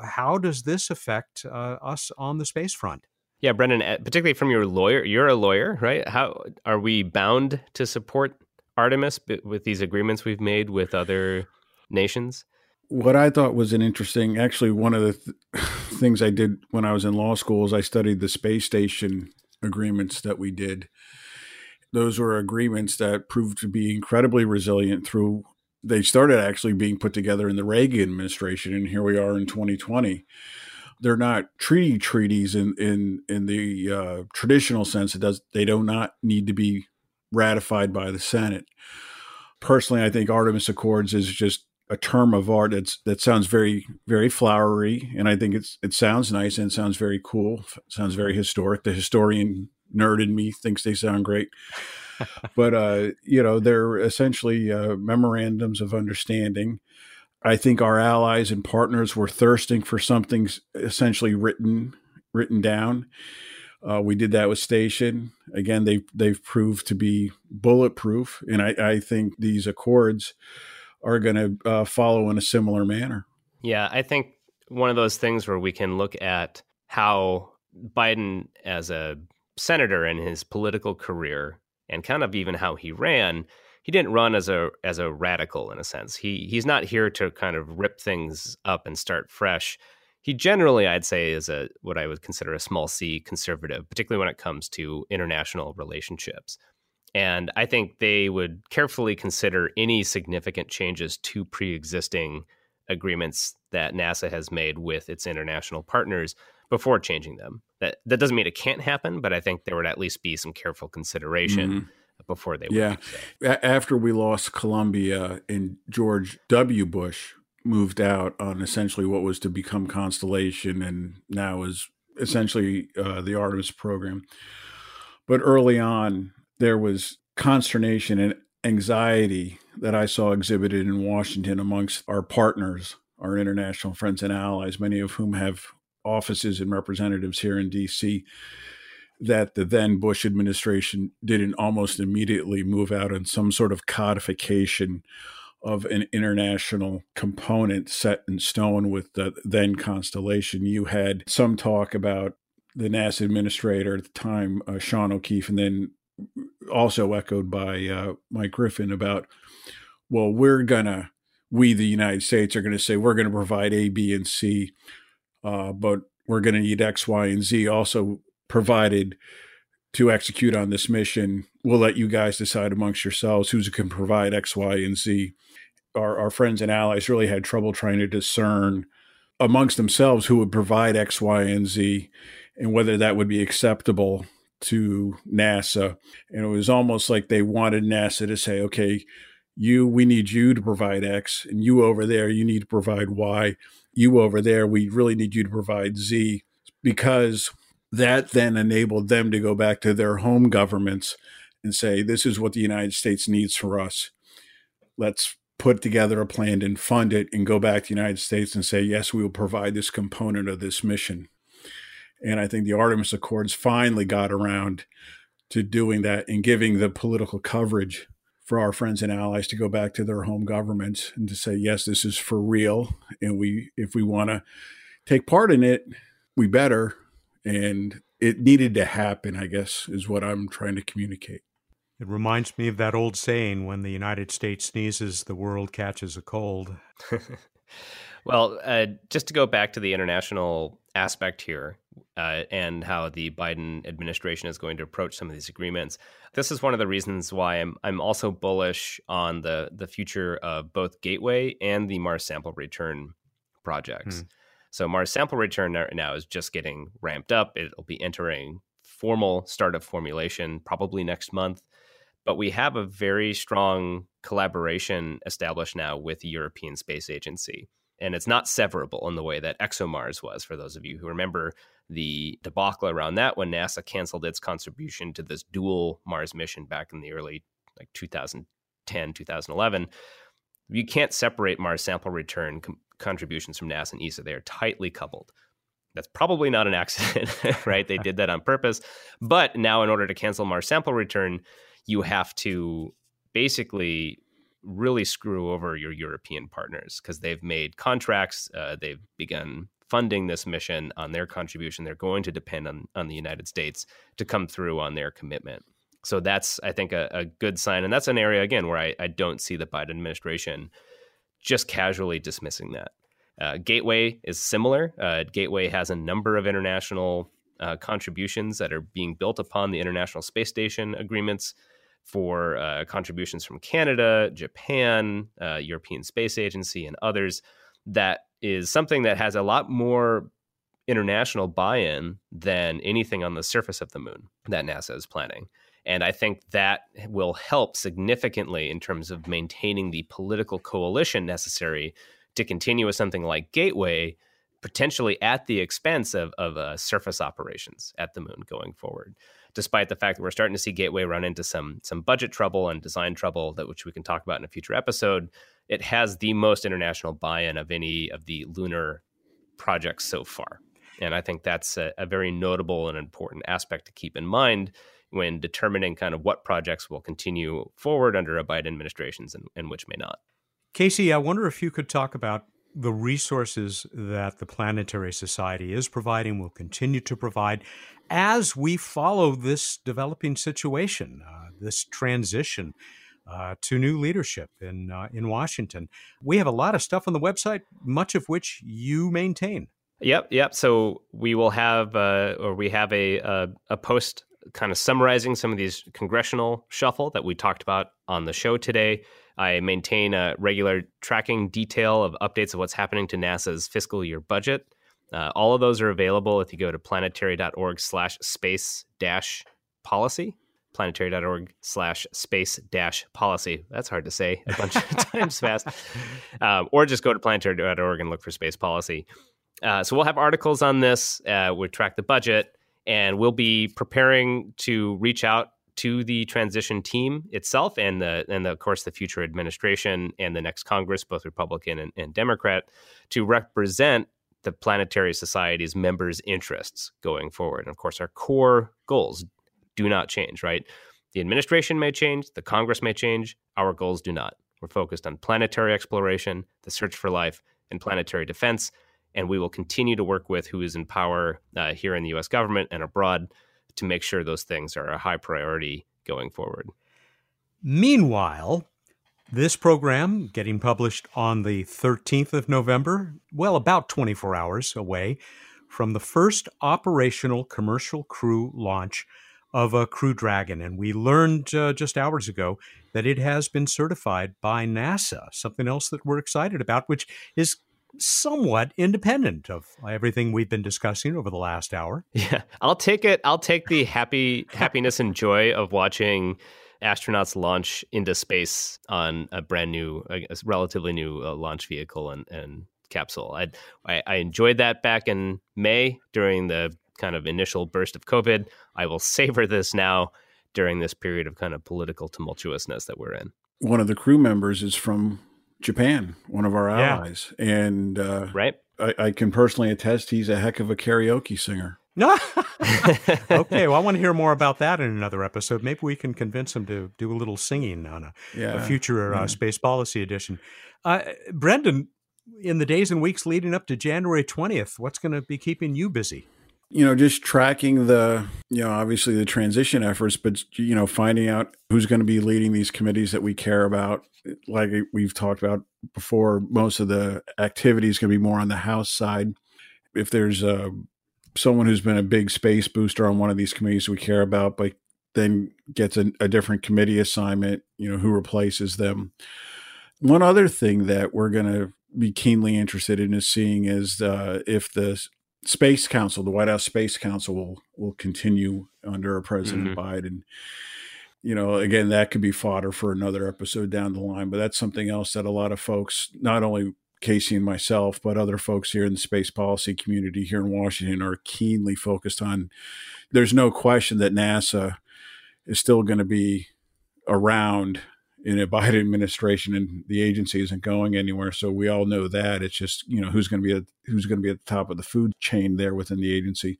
Speaker 1: How does this affect uh, us on the space front?
Speaker 2: Yeah, Brendan, eh, particularly from your lawyer, you're a lawyer, right? How are we bound to support Artemis with these agreements we've made with other nations?
Speaker 3: What I thought was an interesting, actually, one of the th- things I did when I was in law school is I studied the space station agreements that we did. Those were agreements that proved to be incredibly resilient through. They started actually being put together in the Reagan administration, and here we are in 2020 they're not treaty treaties in in in the uh, traditional sense. It does they do not need to be ratified by the Senate. Personally, I think Artemis Accords is just a term of art that's that sounds very very flowery, and I think it's it sounds nice and sounds very cool. It sounds very historic. The historian nerd in me thinks they sound great. but uh, you know, they're essentially uh, memorandums of understanding I think our allies and partners were thirsting for something essentially written written down. Uh, we did that with Station. Again, they they've proved to be bulletproof, and I, I think these accords are going to uh, follow in a similar manner.
Speaker 2: Yeah, I think one of those things where we can look at how Biden, as a senator in his political career, and kind of even how he ran, he didn't run as a as a radical in a sense. He he's not here to kind of rip things up and start fresh. He generally, I'd say, is a what I would consider a small c conservative, particularly when it comes to international relationships. And I think they would carefully consider any significant changes to pre-existing agreements that NASA has made with its international partners before changing them. That that doesn't mean it can't happen, but I think there would at least be some careful consideration mm-hmm. Before they.
Speaker 3: Yeah, after we lost Columbia and George W. Bush moved out on essentially what was to become Constellation, and now is essentially uh, the Artemis program. But early on, there was consternation and anxiety that I saw exhibited in Washington amongst our partners, our international friends and allies, many of whom have offices and representatives here in DC, that the then Bush administration didn't almost immediately move out on some sort of codification of an international component set in stone with the then Constellation. You had some talk about the NASA administrator at the time, uh, Sean O'Keefe, and then also echoed by uh, Mike Griffin about, well, we're gonna, we the United States are gonna say we're gonna provide A, B, and C, uh, but we're gonna need X, Y, and Z also provided to execute on this mission. We'll let you guys decide amongst yourselves who's can provide X, Y, and Z. Our, our friends and allies really had trouble trying to discern amongst themselves who would provide X, Y, and Z and whether that would be acceptable to NASA. And it was almost like they wanted NASA to say, okay, you, we need you to provide X, and you over there, you need to provide Y. You over there, we really need you to provide Z, because that then enabled them to go back to their home governments and say, this is what the United States needs for us. Let's put together a plan and fund it and go back to the United States and say, yes, we will provide this component of this mission. And I think the Artemis Accords finally got around to doing that and giving the political coverage for our friends and allies to go back to their home governments and to say, yes, this is for real. And we, if we want to take part in it, we better. And it needed to happen, I guess, is what I'm trying to communicate.
Speaker 1: It reminds me of that old saying when the United States sneezes, the world catches a cold.
Speaker 2: well, uh, just to go back to the international aspect here uh, and how the Biden administration is going to approach some of these agreements. This is one of the reasons why I'm I'm also bullish on the the future of both Gateway and the Mars sample return projects. Hmm. So Mars sample return now is just getting ramped up. It'll be entering formal startup formulation probably next month. But we have a very strong collaboration established now with the European Space Agency and it's not severable in the way that ExoMars was. For those of you who remember the debacle around that, when NASA canceled its contribution to this dual Mars mission back in the early like 2010, 2011, you can't separate Mars sample return com- contributions from NASA and ESA. They are tightly coupled. That's probably not an accident, right? They did that on purpose. But now, in order to cancel Mars sample return, you have to basically really screw over your European partners because they've made contracts, uh, they've begun funding this mission on their contribution. They're going to depend on, on the United States to come through on their commitment. So that's, I think, a, a good sign. And that's an area, again, where I, I, don't see the Biden administration just casually dismissing that. Uh, Gateway is similar. Uh, Gateway has a number of international uh, contributions that are being built upon the International Space Station agreements for uh, contributions from Canada, Japan, uh, European Space Agency, and others. That is something that has a lot more international buy in than anything on the surface of the moon that NASA is planning. And I think that will help significantly in terms of maintaining the political coalition necessary to continue with something like Gateway, potentially at the expense of, of uh, surface operations at the moon going forward despite the fact that we're starting to see Gateway run into some some budget trouble and design trouble that which we can talk about in a future episode. It has the most international buy-in of any of the lunar projects so far. And I think that's a, a very notable and important aspect to keep in mind when determining kind of what projects will continue forward under a Biden administration and, and which may not.
Speaker 1: Casey, I wonder if you could talk about the resources that the Planetary Society is providing, will continue to provide as we follow this developing situation, uh, this transition uh, to new leadership in uh, in Washington. We have a lot of stuff on the website, much of which you maintain.
Speaker 2: Yep, yep. So we will have, uh, or we have a, a, a post kind of summarizing some of these congressional shuffle that we talked about on the show today. I maintain a regular tracking detail of updates of what's happening to NASA's fiscal year budget. Uh, all of those are available if you go to planetary.org slash space dash policy planetary.org slash space dash policy. That's hard to say a bunch of times fast. Um, or just go to planetary.org and look for space policy. Uh, so we'll have articles on this. Uh, we track the budget, and we'll be preparing to reach out to the transition team itself and the and the, of course the future administration and the next Congress, both Republican and, and Democrat, to represent the Planetary Society's members' interests going forward. And of course, our core goals do not change. Right, the administration may change, the Congress may change, our goals do not. We're focused on planetary exploration, the search for life, and planetary defense. And we will continue to work with who is in power uh, here in the U.S. government and abroad to make sure those things are a high priority going forward.
Speaker 1: Meanwhile, this program getting published on the 13th of November, well, about 24 hours away from the first operational commercial crew launch of a Crew Dragon. And we learned uh, just hours ago that it has been certified by NASA, something else that we're excited about, which is somewhat independent of everything we've been discussing over the last hour.
Speaker 2: Yeah, I'll take it. I'll take the happy happiness and joy of watching astronauts launch into space on a brand new, a relatively new uh, launch vehicle and, and capsule. I, I, I enjoyed that back in May during the kind of initial burst of COVID. I will savor this now during this period of kind of political tumultuousness that we're in.
Speaker 3: One of the crew members is from Japan, one of our allies, yeah. and uh,
Speaker 2: right.
Speaker 3: I, I, can personally attest he's a heck of a karaoke singer.
Speaker 1: No, okay, well, I want to hear more about that in another episode. Maybe we can convince him to do a little singing on a, yeah, a future uh, yeah. space policy edition. Uh, Brendan, in the days and weeks leading up to January 20th, what's going to be keeping you busy?
Speaker 3: You know, just tracking the, you know, obviously the transition efforts, but, you know, finding out who's going to be leading these committees that we care about. Like we've talked about before, most of the activity is going to be more on the House side. If there's a, someone who's been a big space booster on one of these committees we care about, but then gets a, a different committee assignment, you know, who replaces them. One other thing that we're going to be keenly interested in is seeing is uh, if the Space Council, the White House Space Council, will will continue under President mm-hmm. Biden. You know, again, that could be fodder for another episode down the line, but that's something else that a lot of folks, not only Casey and myself, but other folks here in the space policy community here in Washington, are keenly focused on. There's no question that NASA is still going to be around in a Biden administration, and the agency isn't going anywhere. So we all know that it's just you know who's going to be at, who's going to be at the top of the food chain there within the agency.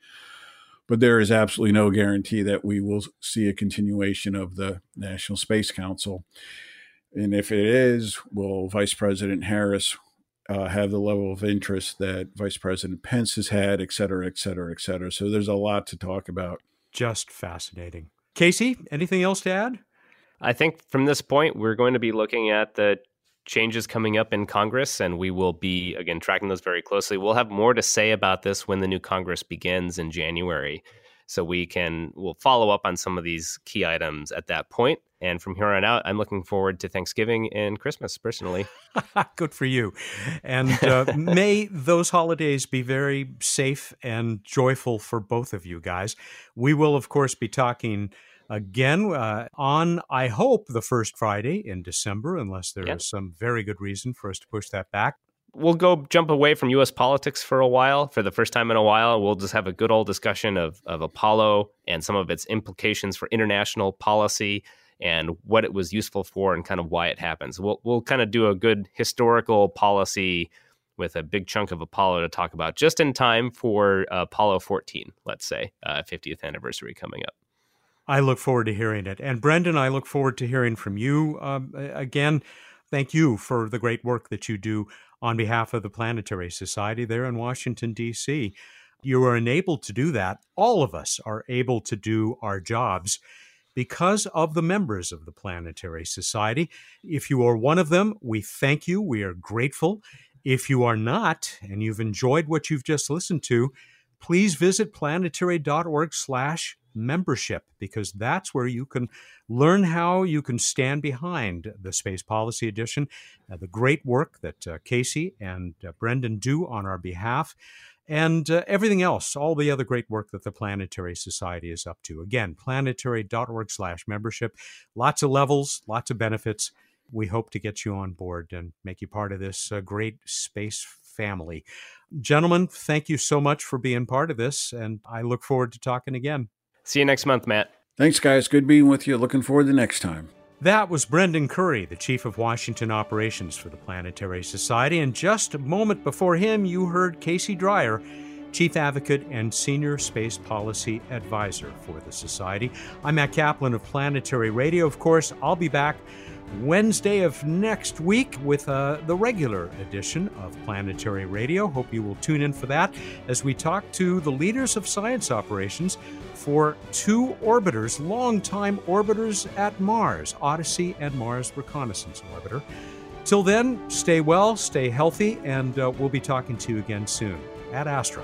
Speaker 3: But there is absolutely no guarantee that we will see a continuation of the National Space Council. And if it is, will Vice President Harris uh, have the level of interest that Vice President Pence has had, et cetera, et cetera, et cetera. So there's a lot to talk about.
Speaker 1: Just fascinating. Casey, anything else to add?
Speaker 2: I think from this point, we're going to be looking at the changes coming up in Congress, and we will be, again, tracking those very closely. We'll have more to say about this when the new Congress begins in January. So we can, we'll follow up on some of these key items at that point. And from here on out, I'm looking forward to Thanksgiving and Christmas personally.
Speaker 1: Good for you. And uh, may those holidays be very safe and joyful for both of you guys. We will, of course, be talking again uh, on, I hope, the first Friday in December, unless there yep. is some very good reason for us to push that back.
Speaker 2: We'll go jump away from U.S. politics for a while. For the first time in a while, we'll just have a good old discussion of, of Apollo and some of its implications for international policy and what it was useful for and kind of why it happens. We'll, we'll kind of do a good historical policy with a big chunk of Apollo to talk about just in time for uh, Apollo 14, let's say, uh, 50th anniversary coming up.
Speaker 1: I look forward to hearing it. And Brendan, I look forward to hearing from you um, again. Thank you for the great work that you do on behalf of the Planetary Society there in Washington, D.C. You are enabled to do that. All of us are able to do our jobs because of the members of the Planetary Society. If you are one of them, we thank you. We are grateful. If you are not, and you've enjoyed what you've just listened to, please visit planetary.org slash membership because that's where you can learn how you can stand behind the Space Policy Edition, uh, the great work that uh, Casey and uh, Brendan do on our behalf, and uh, everything else, all the other great work that the Planetary Society is up to. Again, planetary.org slash membership. Lots of levels, lots of benefits we hope to get you on board and make you part of this uh, great space family. Gentlemen, thank you so much for being part of this, and I look forward to talking again.
Speaker 2: See you next month, Matt.
Speaker 3: Thanks, guys. Good being with you. Looking forward to next time.
Speaker 1: That was Brendan Curry, the Chief of Washington Operations for the Planetary Society. And just a moment before him, you heard Casey Dreyer, Chief Advocate and Senior Space Policy Advisor for the Society. I'm Matt Kaplan of Planetary Radio. Of course, I'll be back Wednesday of next week with uh, the regular edition of Planetary Radio. Hope you will tune in for that as we talk to the leaders of science operations for two orbiters, longtime orbiters at Mars, Odyssey and Mars Reconnaissance Orbiter. Till then, stay well, stay healthy, and uh, we'll be talking to you again soon ad astra.